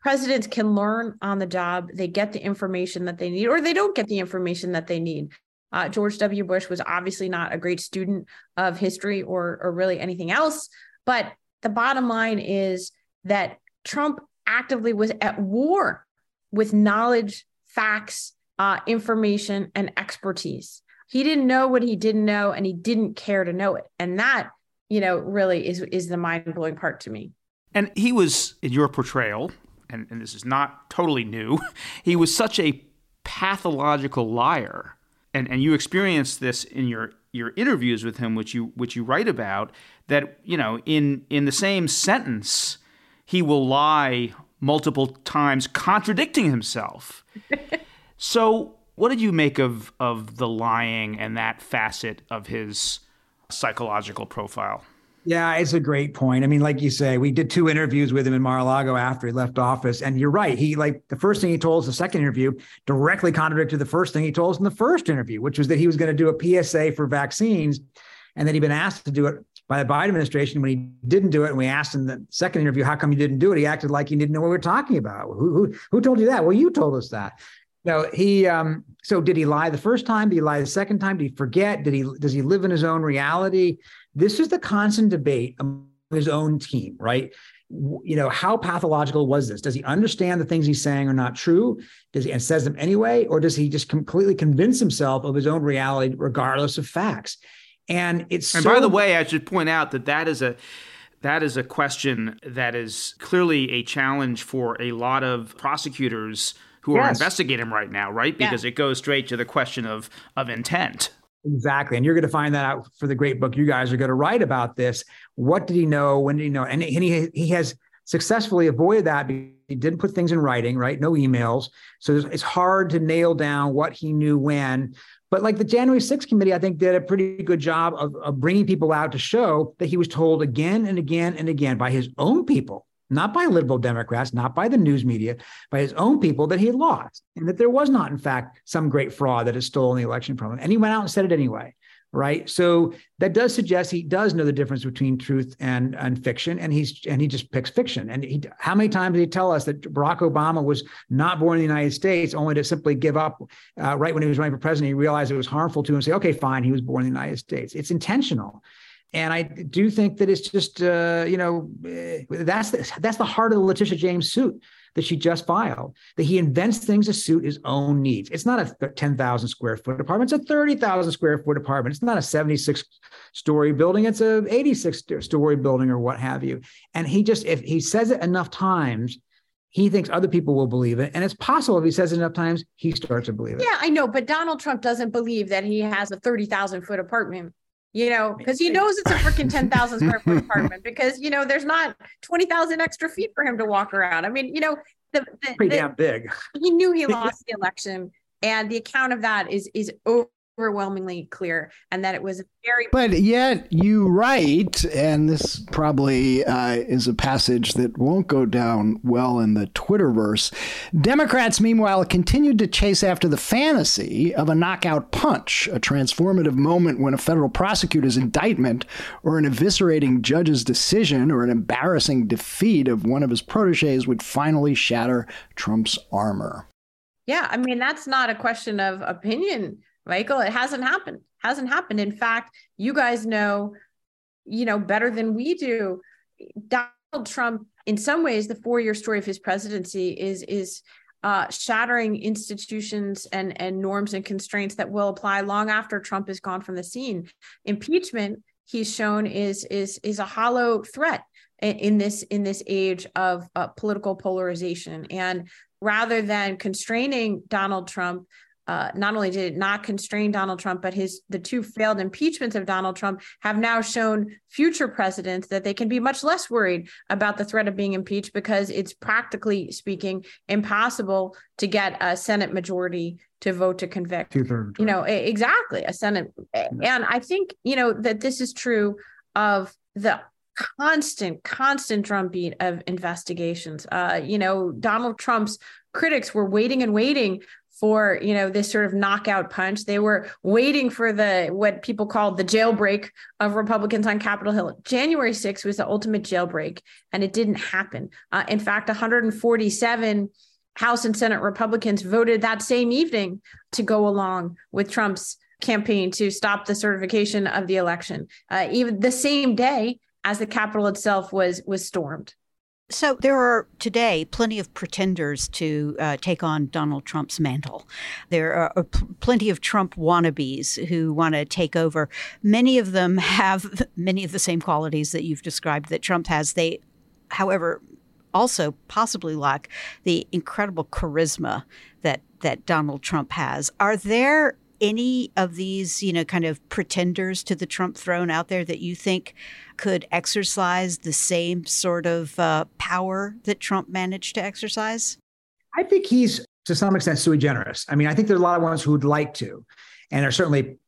Presidents can learn on the job. They get the information that they need, or they don't get the information that they need. Uh, George W. Bush was obviously not a great student of history or, or really anything else. But the bottom line is that Trump actively was at war with knowledge facts, uh, information, and expertise. He didn't know what he didn't know, and he didn't care to know it. And that, you know, really is is the mind blowing part to me. And he was in your portrayal, and, and this is not totally new. He was such a pathological liar, and and you experienced this in your your interviews with him, which you which you write about. That you know, in in the same sentence, he will lie multiple times contradicting himself. so, what did you make of of the lying and that facet of his psychological profile? Yeah, it's a great point. I mean, like you say, we did two interviews with him in Mar-a-Lago after he left office, and you're right. He like the first thing he told us in the second interview directly contradicted the first thing he told us in the first interview, which was that he was going to do a PSA for vaccines, and that he'd been asked to do it by the Biden administration when he didn't do it. And we asked him the second interview, how come you didn't do it? He acted like he didn't know what we were talking about. Who, who, who told you that? Well, you told us that. No, he. Um, so did he lie the first time? Did he lie the second time? Did he forget? Did he? Does he live in his own reality? This is the constant debate among his own team, right? You know, how pathological was this? Does he understand the things he's saying are not true? Does he and says them anyway, or does he just completely convince himself of his own reality, regardless of facts? And it's and so- by the way, I should point out that that is a that is a question that is clearly a challenge for a lot of prosecutors who yes. are investigating him right now, right? Because yeah. it goes straight to the question of of intent. Exactly. And you're going to find that out for the great book you guys are going to write about this. What did he know? When did he know? And, and he, he has successfully avoided that. He didn't put things in writing, right? No emails. So it's hard to nail down what he knew when. But like the January 6th committee, I think did a pretty good job of, of bringing people out to show that he was told again and again and again by his own people, not by liberal Democrats, not by the news media, by his own people that he had lost and that there was not, in fact, some great fraud that had stolen the election from him. And he went out and said it anyway right? So that does suggest he does know the difference between truth and and fiction and he's and he just picks fiction. And he how many times did he tell us that barack obama was not born in the united states only to simply give up uh, right when he was running for president he realized it was harmful to him and say okay fine he was born in the united states. It's intentional And I do think that it's just, uh, you know, eh, that's the, that's the heart of the Letitia James suit that she just filed. That he invents things to suit his own needs. It's not a 10,000 square foot apartment. It's a 30,000 square foot apartment. It's not a 76 story building. It's a 86 story building or what have you. And he just, if he says it enough times, he thinks other people will believe it. And it's possible if he says it enough times, he starts to believe it. Yeah, I know. But Donald Trump doesn't believe that he has a 30,000 foot apartment you know, because he knows it's a freaking 10,000 square foot apartment because, you know, there's not 20,000 extra feet for him to walk around. I mean, you know, the, the, pretty the, damn big. He knew he lost the election. And the account of that is is over overwhelmingly clear and that it was very but yet you write and this probably uh, is a passage that won't go down well in the twitterverse. Democrats meanwhile continued to chase after the fantasy of a knockout punch a transformative moment when a federal prosecutor's indictment or an eviscerating judge's decision or an embarrassing defeat of one of his proteges would finally shatter trump's armor. Yeah, I mean, that's not a question of opinion Michael. It hasn't happened. Hasn't happened. In fact, you guys know, you know, better than we do. Donald Trump, in some ways, the four-year story of his presidency is is uh, shattering institutions and and norms and constraints that will apply long after Trump is gone from the scene. Impeachment, he's shown, is is is a hollow threat in this in this age of uh, political polarization and rather than constraining Donald Trump uh, not only did it not constrain Donald Trump, but his the two failed impeachments of Donald Trump have now shown future presidents that they can be much less worried about the threat of being impeached because it's practically speaking impossible to get a Senate majority to vote to convict. You know, exactly a Senate, and I think you know that this is true of the constant, constant drumbeat of investigations. Uh, you know, Donald Trump's critics were waiting and waiting for you know this sort of knockout punch. They were waiting for the what people called the jailbreak of republicans on capitol hill. January 6th was the ultimate jailbreak and it didn't happen. Uh, in fact 147 house and senate republicans voted that same evening to go along with trump's campaign to stop the certification of the election uh, even the same day as the capitol itself was was stormed so there are today plenty of pretenders to uh, take on Donald Trump's mantle. There are uh, p- plenty of Trump wannabes who want to take over. Many of them have many of the same qualities that you've described that Trump has. They, however, also possibly lack the incredible charisma that that Donald Trump has. Are there any of these, you know, kind of pretenders to the Trump throne out there that you think could exercise the same sort of uh, power that Trump managed to exercise? I think he's to some extent sui generis. I mean, I think there are a lot of ones who would like to and are certainly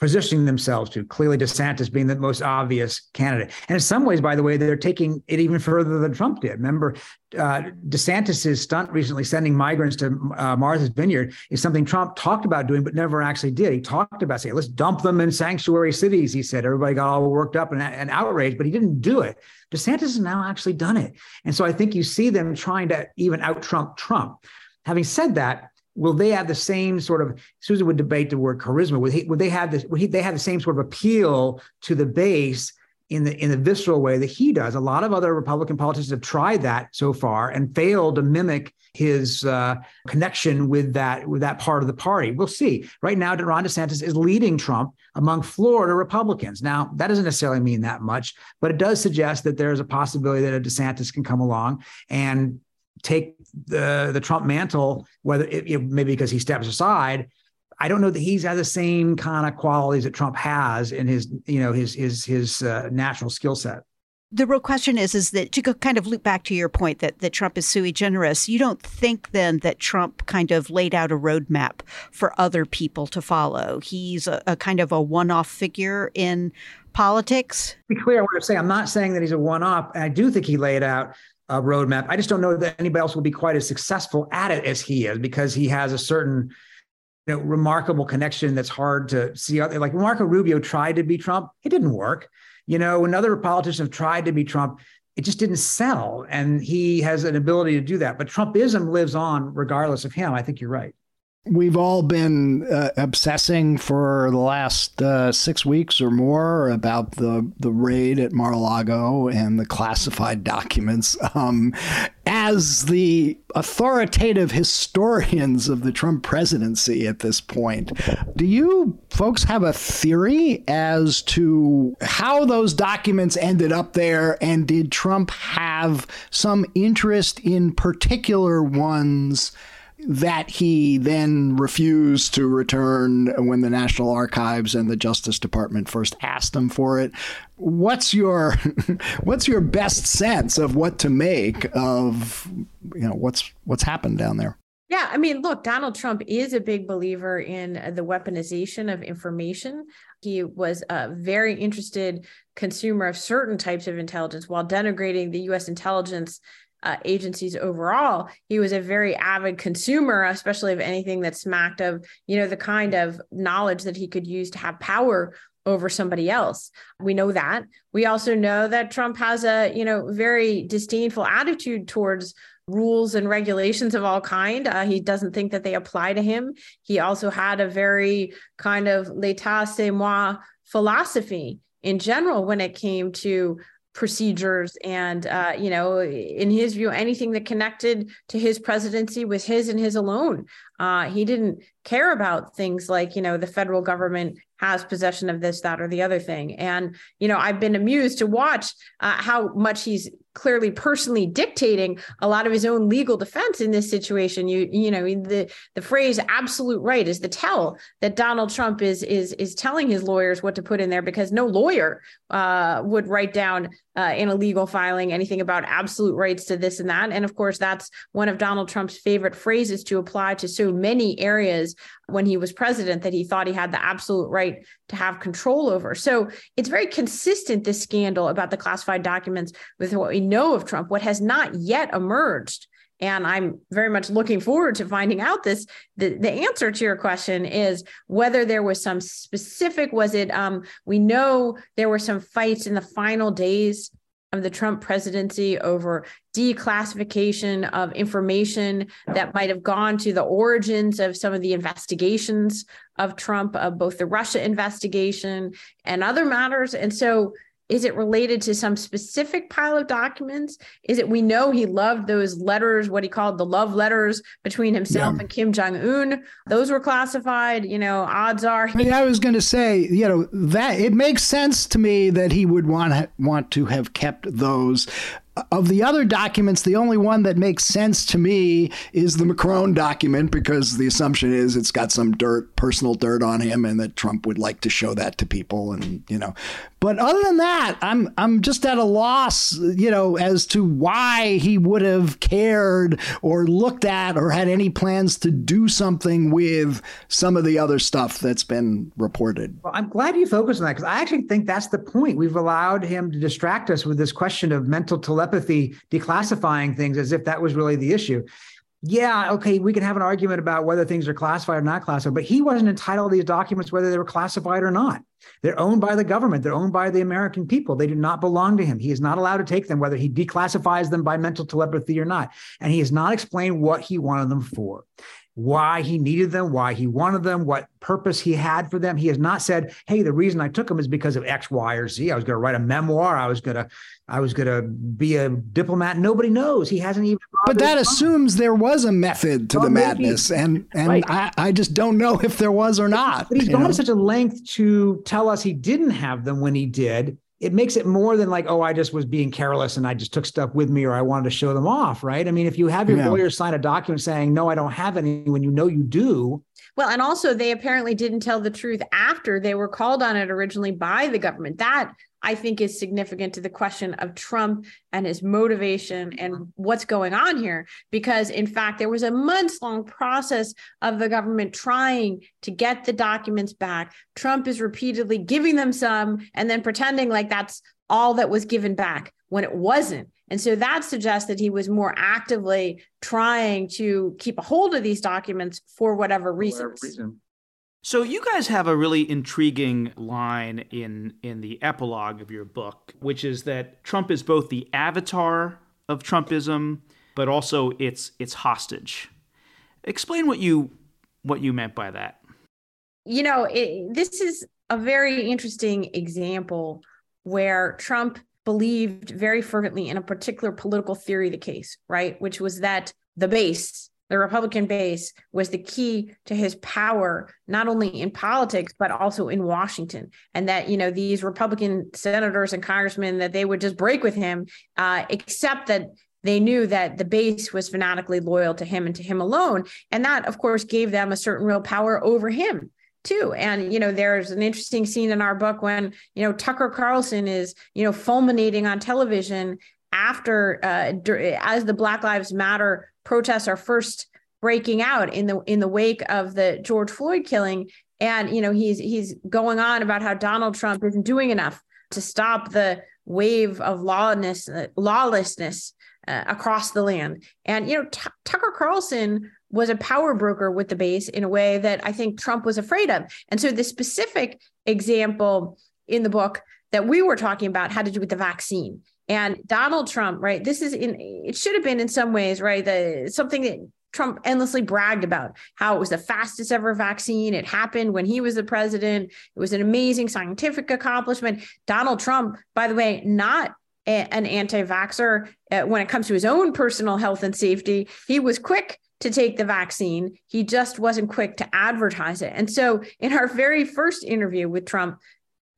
positioning themselves to. Clearly, DeSantis being the most obvious candidate. And in some ways, by the way, they're taking it even further than Trump did. Remember, uh, DeSantis's stunt recently sending migrants to uh, Martha's Vineyard is something Trump talked about doing, but never actually did. He talked about saying, let's dump them in sanctuary cities. He said, everybody got all worked up and, and outraged, but he didn't do it. DeSantis has now actually done it. And so I think you see them trying to even out Trump Trump. Having said that, will they have the same sort of Susan would debate the word charisma. Would, he, would they have this would he, they have the same sort of appeal to the base in the in the visceral way that he does? A lot of other republican politicians have tried that so far and failed to mimic his uh, connection with that with that part of the party. We'll see. Right now ron desantis is leading trump among florida republicans. Now that doesn't necessarily mean that much but it does suggest that there's a possibility that a desantis can come along and take the the Trump mantle, whether it, it, maybe because he steps aside. I don't know that he's has the same kind of qualities that Trump has in his you know his his his uh, natural skill set. The real question is, is that to go kind of loop back to your point that, that Trump is sui generis, you don't think then that Trump kind of laid out a roadmap for other people to follow? He's a, a kind of a one off figure in politics? Be clear what I'm saying. I'm not saying that he's a one off. I do think he laid out uh, roadmap. I just don't know that anybody else will be quite as successful at it as he is because he has a certain you know, remarkable connection that's hard to see. Like Marco Rubio tried to be Trump, it didn't work. You know, when other politicians have tried to be Trump, it just didn't sell. And he has an ability to do that. But Trumpism lives on regardless of him. I think you're right. We've all been uh, obsessing for the last uh, six weeks or more about the, the raid at Mar a Lago and the classified documents. Um, as the authoritative historians of the Trump presidency at this point, do you folks have a theory as to how those documents ended up there? And did Trump have some interest in particular ones? That he then refused to return when the National Archives and the Justice Department first asked him for it. What's your what's your best sense of what to make of you know what's what's happened down there? Yeah, I mean, look, Donald Trump is a big believer in the weaponization of information. He was a very interested consumer of certain types of intelligence while denigrating the US intelligence uh, agencies overall, he was a very avid consumer, especially of anything that smacked of, you know, the kind of knowledge that he could use to have power over somebody else. We know that. We also know that Trump has a, you know, very disdainful attitude towards rules and regulations of all kind. Uh, he doesn't think that they apply to him. He also had a very kind of l'état c'est moi philosophy in general when it came to procedures and uh, you know in his view anything that connected to his presidency was his and his alone. Uh, he didn't care about things like you know the federal government has possession of this that or the other thing. And you know i've been amused to watch uh, how much he's clearly personally dictating a lot of his own legal defense in this situation. You you know the the phrase absolute right is the tell that Donald Trump is is is telling his lawyers what to put in there because no lawyer uh, would write down uh, in a legal filing anything about absolute rights to this and that and of course that's one of Donald Trump's favorite phrases to apply to so many areas when he was president that he thought he had the absolute right to have control over. So it's very consistent, this scandal about the classified documents with what we know of Trump. What has not yet emerged and i'm very much looking forward to finding out this the, the answer to your question is whether there was some specific was it um, we know there were some fights in the final days of the Trump presidency over declassification of information that might have gone to the origins of some of the investigations of Trump, of both the Russia investigation and other matters. And so is it related to some specific pile of documents? Is it we know he loved those letters, what he called the love letters between himself yeah. and Kim Jong Un? Those were classified. You know, odds are. He- I, mean, I was going to say, you know, that it makes sense to me that he would want want to have kept those of the other documents, the only one that makes sense to me is the Macron document because the assumption is it's got some dirt, personal dirt on him, and that Trump would like to show that to people, and you know. But other than that, I'm I'm just at a loss, you know, as to why he would have cared or looked at or had any plans to do something with some of the other stuff that's been reported. Well, I'm glad you focused on that because I actually think that's the point. We've allowed him to distract us with this question of mental telepathy, declassifying things as if that was really the issue yeah, okay, we can have an argument about whether things are classified or not classified, but he wasn't entitled to these documents whether they were classified or not. They're owned by the government, they're owned by the American people. They do not belong to him. He is not allowed to take them, whether he declassifies them by mental telepathy or not. And he has not explained what he wanted them for why he needed them, why he wanted them, what purpose he had for them. He has not said, "Hey, the reason I took them is because of X, Y, or Z. I was going to write a memoir. I was going to, I was going to be a diplomat." Nobody knows. He hasn't even. But that assumes there was a method to the madness, and and right. I, I just don't know if there was or not. But he's gone to such a length to tell us he didn't have them when he did it makes it more than like, oh, I just was being careless and I just took stuff with me or I wanted to show them off, right? I mean, if you have your yeah. lawyer sign a document saying, no, I don't have any, when you know you do. Well, and also they apparently didn't tell the truth after they were called on it originally by the government. That I think is significant to the question of Trump and his motivation and what's going on here. Because, in fact, there was a months long process of the government trying to get the documents back. Trump is repeatedly giving them some and then pretending like that's all that was given back when it wasn't. And so that suggests that he was more actively trying to keep a hold of these documents for whatever reasons. Whatever reason. So you guys have a really intriguing line in in the epilogue of your book, which is that Trump is both the avatar of Trumpism, but also its its hostage. Explain what you what you meant by that. You know, it, this is a very interesting example where Trump believed very fervently in a particular political theory of the case, right? Which was that the base, the Republican base, was the key to his power, not only in politics, but also in Washington. And that, you know, these Republican senators and congressmen, that they would just break with him, uh, except that they knew that the base was fanatically loyal to him and to him alone. And that, of course, gave them a certain real power over him too. And, you know, there's an interesting scene in our book when, you know, Tucker Carlson is, you know, fulminating on television after, uh, as the Black Lives Matter protests are first breaking out in the in the wake of the George Floyd killing and you know he's he's going on about how Donald Trump isn't doing enough to stop the wave of lawlessness lawlessness uh, across the land and you know T- Tucker Carlson was a power broker with the base in a way that I think Trump was afraid of. And so the specific example in the book that we were talking about had to do with the vaccine. And Donald Trump, right? This is in it should have been in some ways, right? The something that Trump endlessly bragged about how it was the fastest ever vaccine. It happened when he was the president. It was an amazing scientific accomplishment. Donald Trump, by the way, not a, an anti vaxxer uh, when it comes to his own personal health and safety. He was quick to take the vaccine. He just wasn't quick to advertise it. And so, in our very first interview with Trump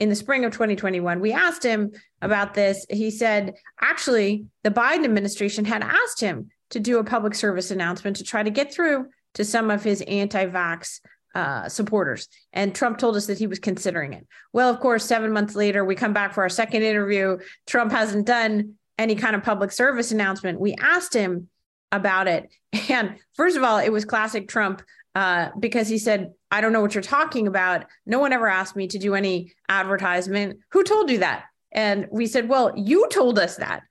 in the spring of 2021, we asked him about this. He said, actually, the Biden administration had asked him to do a public service announcement to try to get through to some of his anti vax uh, supporters. And Trump told us that he was considering it. Well, of course, seven months later, we come back for our second interview. Trump hasn't done any kind of public service announcement. We asked him about it. And first of all, it was classic Trump uh, because he said, I don't know what you're talking about. No one ever asked me to do any advertisement. Who told you that? And we said, Well, you told us that.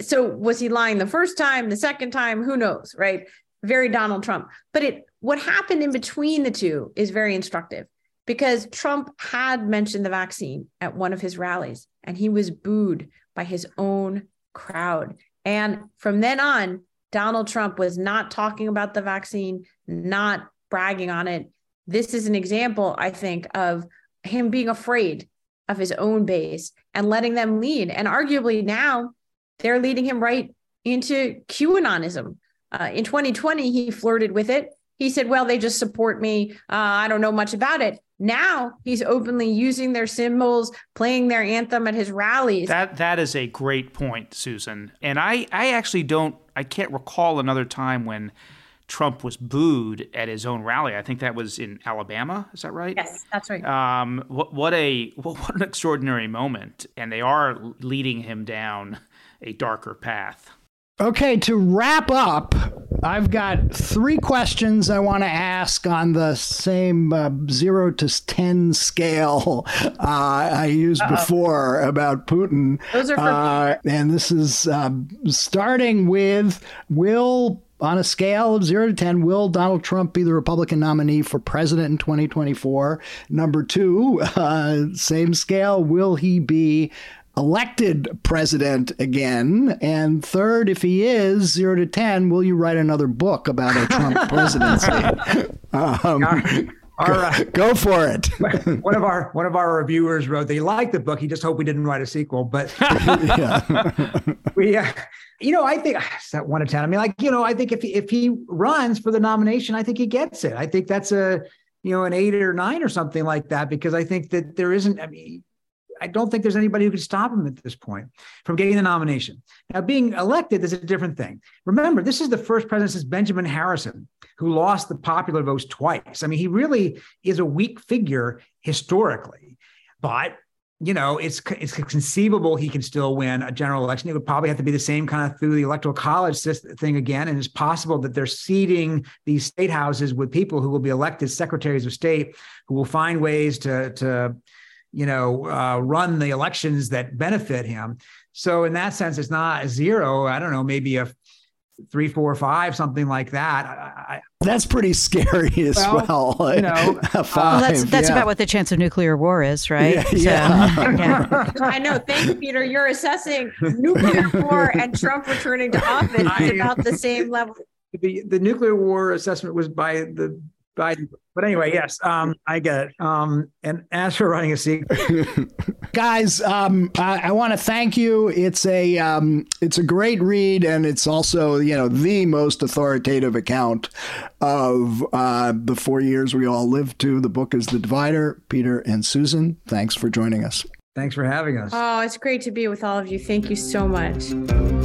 So was he lying the first time, the second time? Who knows, right? Very Donald Trump. But it what happened in between the two is very instructive because Trump had mentioned the vaccine at one of his rallies and he was booed by his own crowd. And from then on, Donald Trump was not talking about the vaccine, not bragging on it. This is an example, I think, of him being afraid of his own base and letting them lead. And arguably now they're leading him right into QAnonism. Uh, in 2020, he flirted with it. He said, Well, they just support me. Uh, I don't know much about it. Now he's openly using their symbols, playing their anthem at his rallies. That that is a great point, Susan. And I I actually don't I can't recall another time when Trump was booed at his own rally. I think that was in Alabama. Is that right? Yes, that's right. Um, what what a what an extraordinary moment, and they are leading him down a darker path. Okay, to wrap up, I've got three questions I want to ask on the same uh, zero to 10 scale uh, I used Uh-oh. before about Putin. Those are for uh, And this is uh, starting with Will on a scale of zero to 10, will Donald Trump be the Republican nominee for president in 2024? Number two, uh, same scale, will he be elected president again? And third, if he is zero to 10, will you write another book about a Trump presidency? um, our, uh, go, for it. one of our one of our reviewers wrote they liked the book. He just hoped we didn't write a sequel. But we, uh, you know, I think that one to ten. I mean, like you know, I think if he, if he runs for the nomination, I think he gets it. I think that's a you know an eight or nine or something like that because I think that there isn't. I mean, I don't think there's anybody who can stop him at this point from getting the nomination. Now, being elected is a different thing. Remember, this is the first president since Benjamin Harrison who lost the popular votes twice. I mean, he really is a weak figure historically, but you know, it's it's conceivable he can still win a general election. It would probably have to be the same kind of through the electoral college thing again. And it's possible that they're seeding these state houses with people who will be elected secretaries of state, who will find ways to to you know, uh, run the elections that benefit him. So in that sense, it's not zero. I don't know, maybe a three, four, five, something like that. I, that's pretty scary as well. well. You know, five, well, that's that's yeah. about what the chance of nuclear war is, right? Yeah. yeah. So, yeah. I know. Thank you, Peter. You're assessing nuclear war and Trump returning to office I, about the same level. The the nuclear war assessment was by the Biden. But anyway, yes, um, I get it. Um, and as for writing a sequel, guys, um, I, I want to thank you. It's a um, it's a great read, and it's also you know the most authoritative account of uh, the four years we all lived to. The book is The Divider. Peter and Susan, thanks for joining us. Thanks for having us. Oh, it's great to be with all of you. Thank you so much.